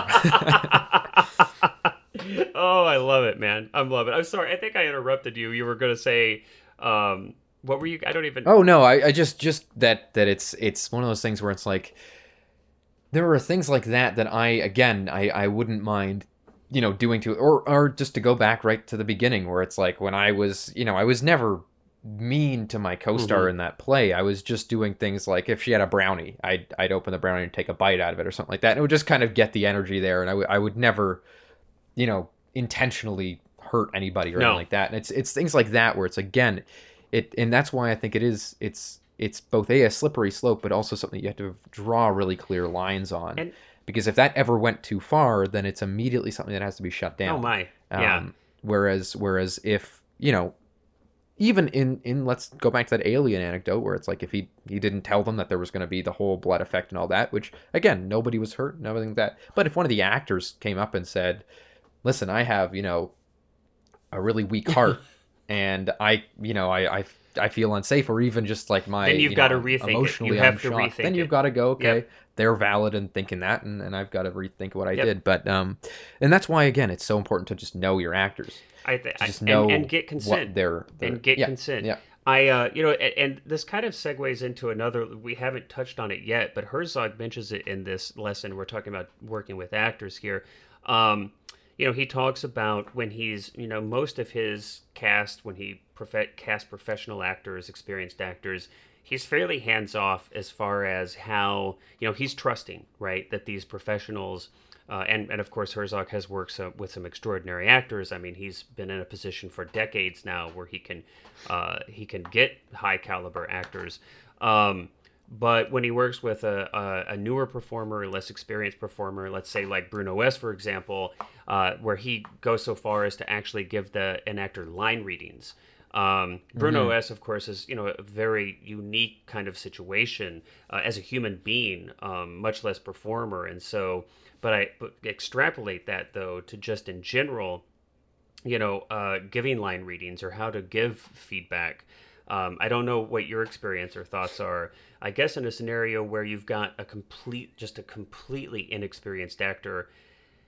oh, I love it, man. I love it. I'm sorry. I think I interrupted you. You were gonna say, um, what were you? I don't even. oh no, I, I just just that that it's it's one of those things where it's like there are things like that that I again I I wouldn't mind you know doing to or or just to go back right to the beginning where it's like when I was you know I was never mean to my co-star Mhm. in that play I was just doing things like if she had a brownie I'd I'd open the brownie and take a bite out of it or something like that and it would just kind of get the energy there and I would I would never you know intentionally hurt anybody or No. anything like that and it's it's things like that where it's again it and that's why I think it is it's it's both a, a slippery slope but also something you have to draw really clear lines on And- because if that ever went too far then it's immediately something that has to be shut down Oh my. Yeah. um, whereas whereas if you know even in in let's go back to that alien anecdote where it's like if he he didn't tell them that there was going to be the whole blood effect and all that which again nobody was hurt and everything like that but if one of the actors came up and said listen i have you know a really weak heart and i you know i i I feel unsafe, or even just like my. Then you've you gotta know, rethink it. You emotionally have I'm to shocked. rethink Then you've it. got to go. Okay, Yep. they're valid in thinking that, and, and I've got to rethink what I Yep. did. But um, and that's why again, it's so important to just know your actors I think just and, know and get consent. their, their and get yeah, consent. Yeah, I, uh, you know, and, and this kind of segues into another. We haven't touched on it yet, but Herzog mentions it in this lesson. We're talking about working with actors here. Um, you know, he talks about when he's, you know, most of his cast when he profe- cast professional actors, experienced actors, he's fairly hands off as far as how you know he's trusting, right, that these professionals Uh, and, and of course, Herzog has worked some, with some extraordinary actors. I mean, he's been in a position for decades now where he can uh, he can get high caliber actors. Um, but when he works with a, a, a, newer performer, a less experienced performer, let's say like Bruno S, for example, uh, where he goes so far as to actually give the an actor line readings. Um, Bruno mm-hmm. S, of course, is you know a very unique kind of situation uh, as a human being, um, much less performer, and so. But I but extrapolate that though to just in general, you know, uh, giving line readings or how to give feedback. Um, I don't know what your experience or thoughts are. I guess in a scenario where you've got a complete, just a completely inexperienced actor,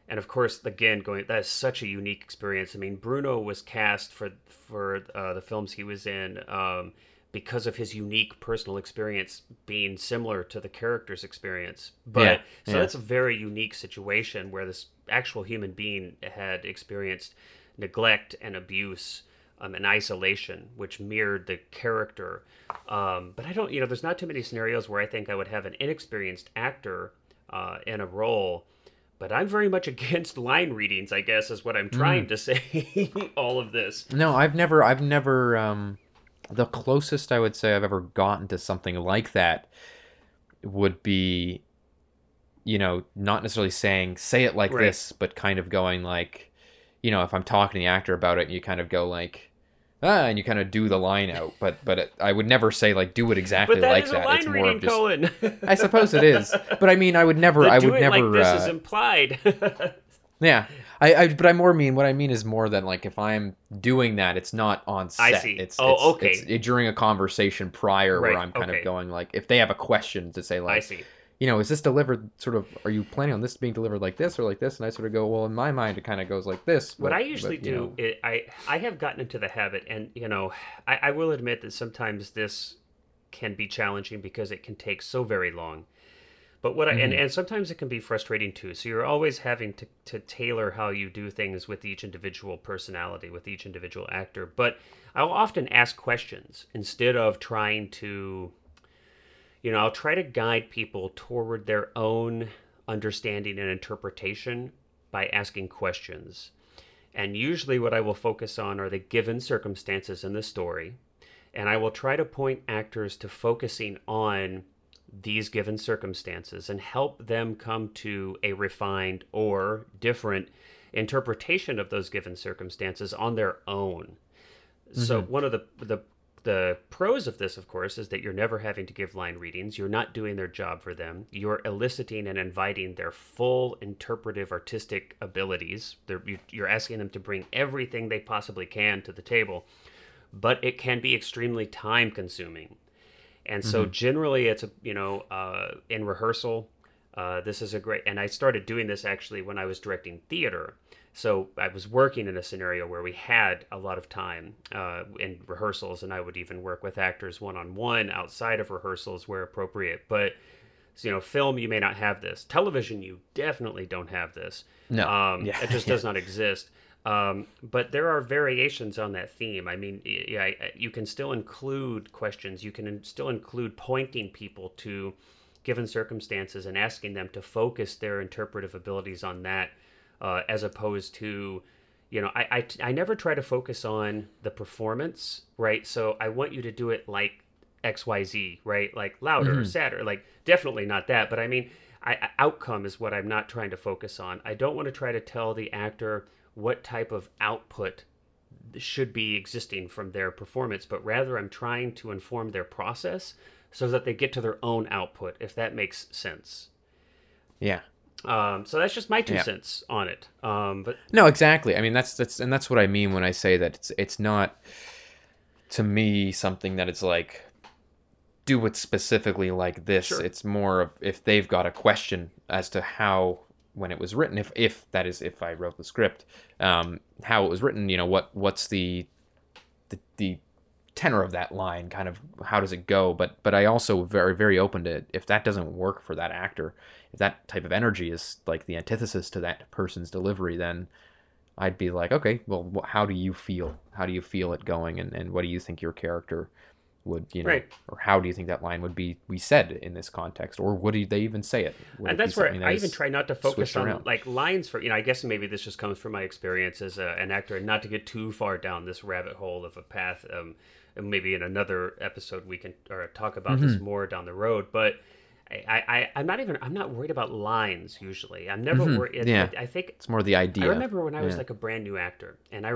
and of course, again, going that is such a unique experience. I mean, Bruno was cast for for uh, the films he was in um, because of his unique personal experience being similar to the character's experience. But yeah, so yeah. that's a very unique situation where this actual human being had experienced neglect and abuse um, and isolation, which mirrored the character. Um, but I don't, you know, there's not too many scenarios where I think I would have an inexperienced actor uh, in a role. But I'm very much against line readings, I guess, is what I'm trying mm. to say. all of this. No, I've never, I've never. Um, the closest I would say I've ever gotten to something like that would be, you know, not necessarily saying say it like right. this, but kind of going like, you know, if I'm talking to the actor about it, you kind of go like, ah, and you kind of do the line out. But but it, I would never say like do it exactly that like that. it's more of just. Cohen. I suppose it is, but I mean, I would never. The I would never. Like this uh, is implied. yeah, I, I, but I more mean what I mean is more than like if I'm doing that, it's not on set. I see. It's oh, it's, okay. It's during a conversation prior right. where I'm kind okay. of going like if they have a question to say like I see you know, is this delivered sort of, are you planning on this being delivered like this or like this? And I sort of go, well, in my mind, it kind of goes like this. But, what I usually but, do, know. it, I, I have gotten into the habit, and, you know, I, I will admit that sometimes this can be challenging because it can take so very long. But what I, mm-hmm. and, and sometimes it can be frustrating too. So you're always having to, to tailor how you do things with each individual personality, with each individual actor. But I'll often ask questions instead of trying to you know, I'll try to guide people toward their own understanding and interpretation by asking questions. And usually, what I will focus on are the given circumstances in the story. And I will try to point actors to focusing on these given circumstances and help them come to a refined or different interpretation of those given circumstances on their own. Mm-hmm. So one of the the the pros of this, of course, is that you're never having to give line readings. You're not doing their job for them. You're eliciting and inviting their full interpretive artistic abilities. They're, you're asking them to bring everything they possibly can to the table, but it can be extremely time consuming. And so, mm-hmm. generally, it's a you know uh, in rehearsal. Uh, this is a great, and I started doing this actually when I was directing theater. So I was working in a scenario where we had a lot of time uh, in rehearsals, and I would even work with actors one on one outside of rehearsals where appropriate. But so, you know, film you may not have this. Television you definitely don't have this. No, um, yeah. it just does not exist. Um, but there are variations on that theme. I mean, yeah, you can still include questions. You can still include pointing people to given circumstances and asking them to focus their interpretive abilities on that uh, as opposed to you know I, I i never try to focus on the performance right? So i want you to do it like xyz right? Like louder mm-hmm. sadder like definitely not that but i mean I, outcome is what i'm not trying to focus on. I don't want to try to tell the actor what type of output should be existing from their performance but rather i'm trying to inform their process so that they get to their own output if that makes sense. Yeah um, so that's just my two yeah. cents on it. Um, but no, exactly. I mean, that's that's and that's what I mean when I say that it's it's not to me something that it's like do it specifically like this. Sure. It's more of if they've got a question as to how when it was written, if if that is if I wrote the script, um, how it was written. You know what what's the the the tenor of that line kind of how does it go but but i also very very open to if that doesn't work for that actor that type of energy is like the antithesis to that person's delivery then i'd be like okay well how do you feel how do you feel it going and, and what do you think your character would you know, Right. or how do you think that line would be we said in this context, or would they even say it? Would and be that's where something I even try not to focus on around? like lines for you know. I guess maybe this just comes from my experience as a, an actor, and not to get too far down this rabbit hole of a path. Um, maybe in another episode we can or talk about Mm-hmm. this more down the road, but. I, I, I'm not even. I'm not worried about lines usually. I'm never worried. Mm-hmm. Yeah. I, I think It's more the idea. I remember when I was Yeah. like a brand new actor, and I,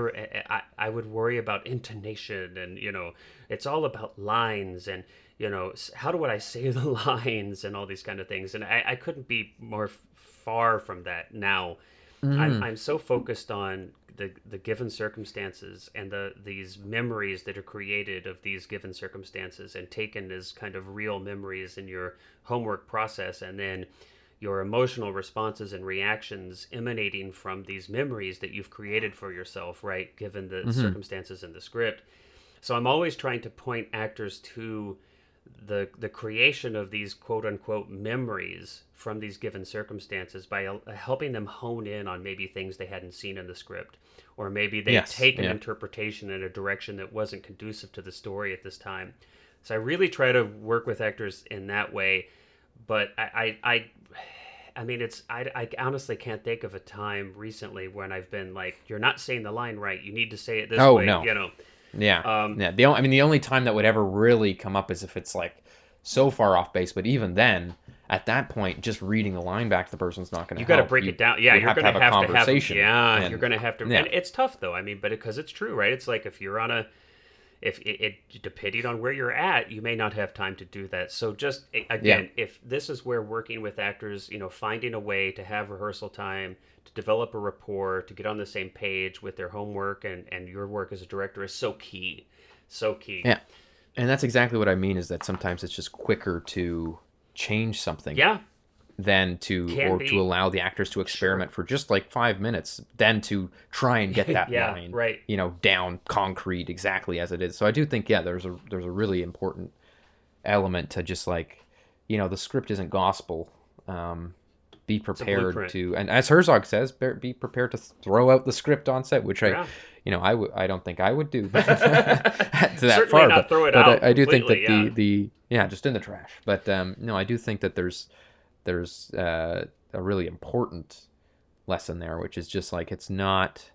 I I would worry about intonation, and you know, it's all about lines, and you know, how do I say the lines, and all these kind of things, and I, I couldn't be more f- far from that now. Mm-hmm. I'm I'm so focused on the the given circumstances and the these memories that are created of these given circumstances and taken as kind of real memories in your homework process, and then your emotional responses and reactions emanating from these memories that you've created for yourself, right? Given the circumstances in the script. So I'm always trying to point actors to the the creation of these quote unquote memories from these given circumstances by uh, helping them hone in on maybe things they hadn't seen in the script or maybe they Yes, take an yeah. interpretation in a direction that wasn't conducive to the story at this time. So I really try to work with actors in that way, but I I, I I mean, it's I, I honestly can't think of a time recently when I've been like, "You're not saying the line right. You need to say it this Oh, way." no. You know, Yeah, Um, yeah. The only, I mean, the only time that would ever really come up is if it's like so far off base. But even then, at that point, just reading the line back to the person's not going to. you got to break it down. Yeah, have to going to have have a to have. conversation. Yeah, and- you're going to have to. yeah. And it's tough though. I mean, but because it's true, right? It's like if you're on a, if it, it depending on where you're at, you may not have time to do that. So just again, if this is where working with actors, you know, finding a way to have rehearsal time, to develop a rapport, to get on the same page with their homework and and your work as a director is so key, so key. Yeah. And that's exactly what I mean. Is that sometimes it's just quicker to change something Yeah, than to Can or be. to allow the actors to experiment for just like five minutes than to try and get that Yeah, line right. you know down concrete exactly as it is so i do think yeah there's a there's a really important element to just like you know the script isn't gospel um be prepared to and as herzog says be prepared to throw out the script on set which i Yeah. You know i would i don't think i would do to that Certainly far not but, throw it but out I, I do think that completely, the the yeah just in the trash but um no i do think that there's there's uh, a really important lesson there, which is just like it's not,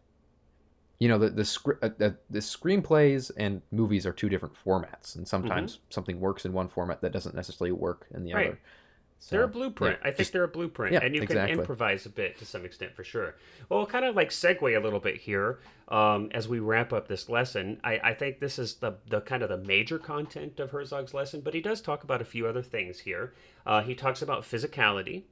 you know, the the script, uh, uh, the screenplays and movies are two different formats, and sometimes something works in one format that doesn't necessarily work in the Mm-hmm. Right. other. They're a blueprint. yeah, I think just- they're a blueprint, yeah, and you exactly. can improvise a bit to some extent for sure. Well, we'll kind of like segue a little bit here um, as we wrap up this lesson. I, I think this is the the kind of the major content of Herzog's lesson, but he does talk about a few other things here. Uh, he talks about physicality.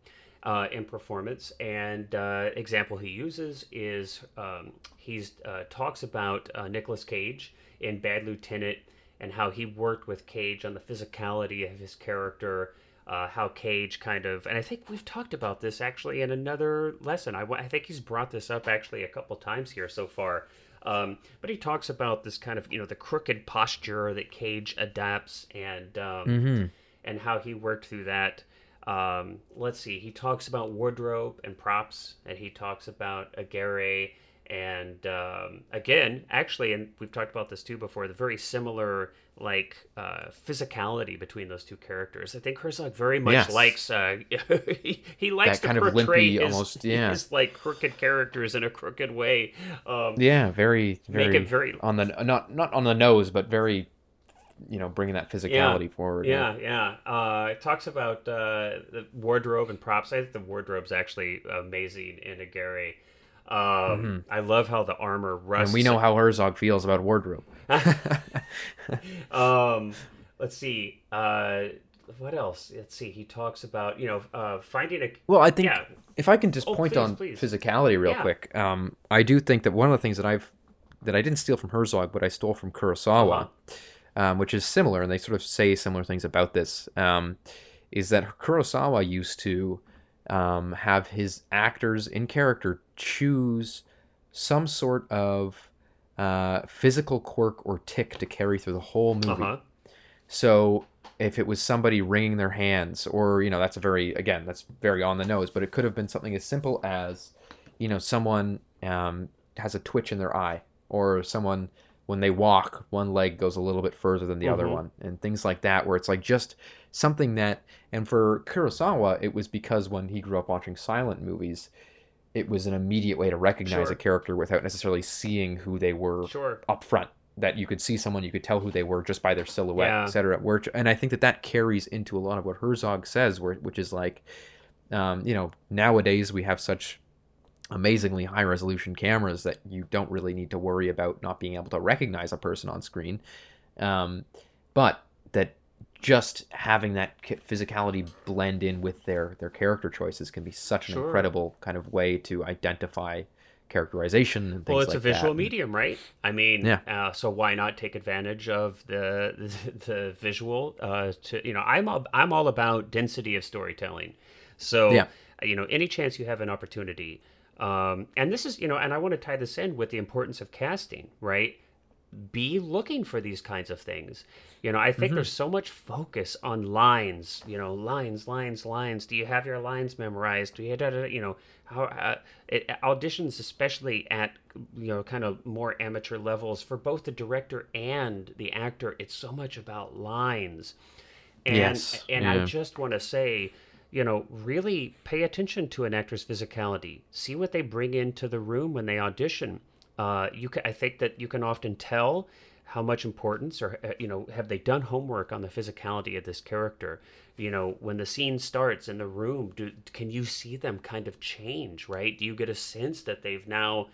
Uh, in performance, and uh, example he uses is um, he's uh, talks about uh, Nicolas Cage in Bad Lieutenant and how he worked with Cage on the physicality of his character, uh, how Cage kind of, and I think we've talked about this actually in another lesson. I, I think he's brought this up actually a couple times here so far. Um, but he talks about this kind of, you know, the crooked posture that Cage adapts and um, Mhm. and how he worked through that. Um, let's see. He talks about wardrobe and props, and he talks about Aguirre, and um, again, actually, and we've talked about this too before. The very similar like uh, physicality between those two characters. I think Herzog very much Yes. likes. Uh, he, he likes That to kind of portray limpy, his, almost- yeah. his like crooked characters in a crooked way. Um, Yeah, very, very, Make it very- on the not not on the nose, but very, you know, bringing that physicality forward. Yeah, yeah. Uh, it talks about uh, the wardrobe and props. I think the wardrobe's actually amazing in Aguirre. Um, I love how the armor rusts. Mm-hmm. and we know how Herzog feels about wardrobe. um, let's see. Uh, what else? Let's see. He talks about you know uh, finding a. Well, I think Yeah. if I can just Oh, point please, on please. physicality real Yeah. quick, um, I do think that one of the things that I've that I didn't steal from Herzog, but I stole from Kurosawa, Uh-huh. um, which is similar, and they sort of say similar things about this, um, is that Kurosawa used to um, have his actors in character choose some sort of uh, physical quirk or tick to carry through the whole movie. Uh huh. So if it was somebody wringing their hands, or you know, that's a very again, that's very on the nose, but it could have been something as simple as, you know, someone um, has a twitch in their eye, or someone when they walk, one leg goes a little bit further than the other Mhm. one, and things like that, where it's like just something that. And for Kurosawa, it was because when he grew up watching silent movies, it was an immediate way to recognize Sure. a character without necessarily seeing who they were Sure. up front. That you could see someone, you could tell who they were just by their silhouette, Yeah. cetera. Where, and I think that that carries into a lot of what Herzog says, where which is like, um, you know, nowadays we have such amazingly high resolution cameras that you don't really need to worry about not being able to recognize a person on screen. Um, but that just having that physicality blend in with their their character choices can be such an Sure. incredible kind of way to identify characterization and things Well, it's like a visual that. medium, right? I mean, Yeah. uh, so why not take advantage of the the, the visual? Uh, to you know, I'm all, I'm all about density of storytelling. So Yeah. you know, any chance you have an opportunity, um, and this is you know, and I want to tie this in with the importance of casting, right? Be looking for these kinds of things. You know, I think Mm-hmm. there's so much focus on lines. You know, lines, lines, lines. Do you have your lines memorized? Do you, da, da, da, you know, how uh, it, auditions, especially at you know, kind of more amateur levels for both the director and the actor. It's so much about lines, and Yes, and I just want to say. You know, really pay attention to an actor's physicality. See what they bring into the room when they audition. Uh, you can, I think that you can often tell how much importance or uh, you know have they done homework on the physicality of this character? You know when the scene starts in the room do can you see them kind of change right? Do you get a sense that they've now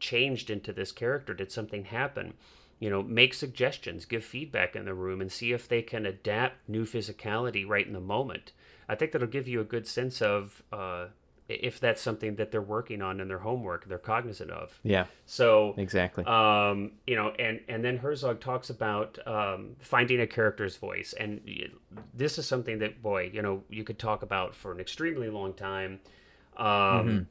changed into this character? Did something happen? You know make suggestions give feedback in the room and see if they can adapt new physicality right in the moment. I think that'll give you a good sense of uh, if that's something that they're working on in their homework they're cognizant of Yeah, so exactly. um, you know, and and then Herzog talks about um, finding a character's voice, and this is something that boy, you know, you could talk about for an extremely long time. Um,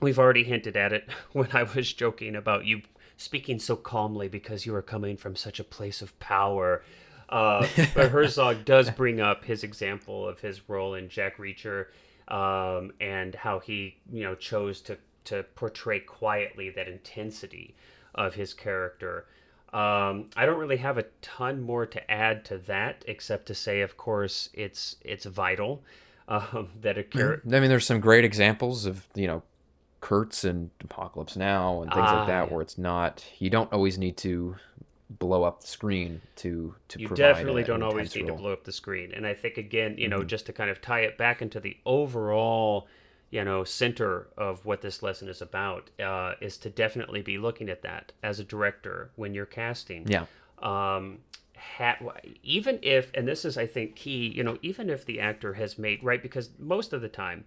We've already hinted at it when I was joking about you speaking so calmly because you are coming from such a place of power. Uh, but Herzog does bring up his example of his role in Jack Reacher um, and how he, you know, chose to to portray quietly that intensity of his character. Um, I don't really have a ton more to add to that, except to say, of course, it's it's vital um, that a character. I mean, there's some great examples of you know, Kurtz and Apocalypse Now and things Ah, like that, yeah. where it's not. You don't always need to blow up the screen to to. you definitely don't always need role. to blow up the screen and i think again you Mm-hmm. know just to kind of tie it back into the overall you know center of what this lesson is about uh, is to definitely be looking at that as a director when you're casting Yeah. um, ha- even if, and this is, I think, key, you know, even if the actor has made, right, because most of the time,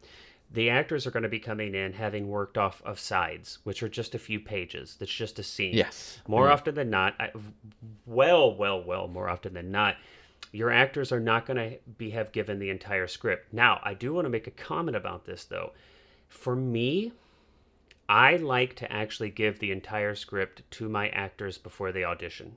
the actors are going to be coming in having worked off of sides, which are just a few pages. That's just a scene. Yes. More mm-hmm. often than not, I, well, well, well, more often than not, your actors are not going to be have given the entire script. Now, I do want to make a comment about this though. For me, I like to actually give the entire script to my actors before they audition.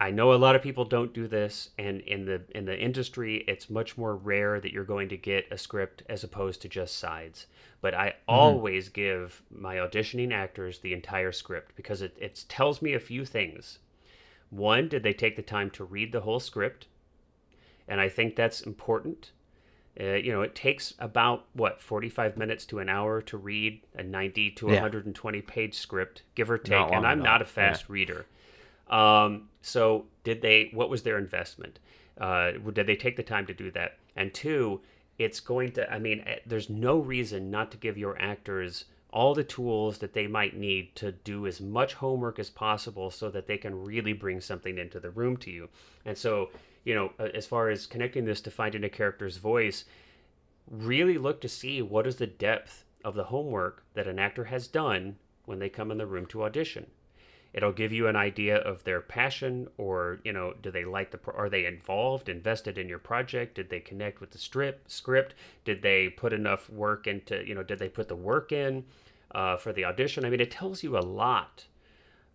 I know a lot of people don't do this, and in the in the industry, it's much more rare that you're going to get a script as opposed to just sides. But I always give my auditioning actors the entire script because it, it tells me a few things. One, did they take the time to read the whole script? And I think that's important. Uh, you know, it takes about what 45 minutes to an hour to read a 90 to Yeah. 120 page script, give or take. And I'm not a fast reader. Um, so, did they? What was their investment? Uh, did they take the time to do that? And two, it's going to. I mean, eh, there's no reason not to give your actors all the tools that they might need to do as much homework as possible, so that they can really bring something into the room to you. And so, you know, as far as connecting this to finding a character's voice, really look to see what is the depth of the homework that an actor has done when they come in the room to audition. It'll give you an idea of their passion, or you know, do they like the? pro- Are they involved, invested in your project? Did they connect with the strip script? Did they put enough work into? You know, did they put the work in uh, for the audition? I mean, it tells you a lot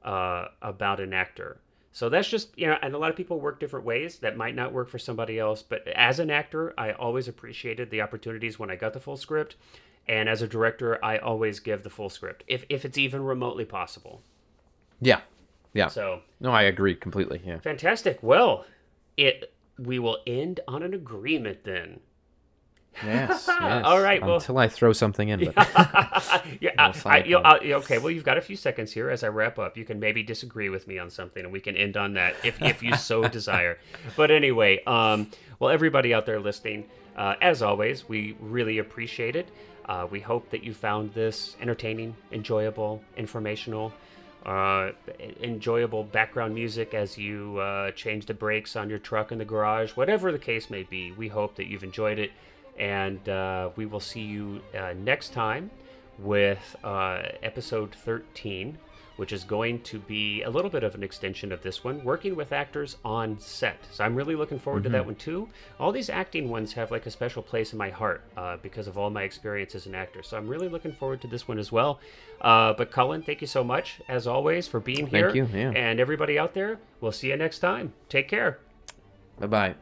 uh, about an actor. So that's just you know, and a lot of people work different ways. That might not work for somebody else. But as an actor, I always appreciated the opportunities when I got the full script, and as a director, I always give the full script if if it's even remotely possible. Yeah. Yeah. So No, I agree completely. Yeah. fantastic. Well, it we will end on an agreement then. Yes. yes. All right, well- Until I throw something in. But yeah, I, I, you I- okay. Well, you've got a few seconds here as I wrap up. You can maybe disagree with me on something, and we can end on that if, if you so desire. But anyway, um, well, everybody out there listening, uh, as always, we really appreciate it. Uh, we hope that you found this entertaining, enjoyable, informational. Uh, enjoyable background music as you uh, change the brakes on your truck in the garage, whatever the case may be. We hope that you've enjoyed it, and uh, we will see you uh, next time with uh, episode 13, which is going to be a little bit of an extension of this one, working with actors on set. So I'm really looking forward to that one too. All these acting ones have like a special place in my heart uh, because of all my experience as an actor. So I'm really looking forward to this one as well. Uh, but Cullen, thank you so much as always for being here. Thank you, yeah. And everybody out there, we'll see you next time. Take care. bye bye.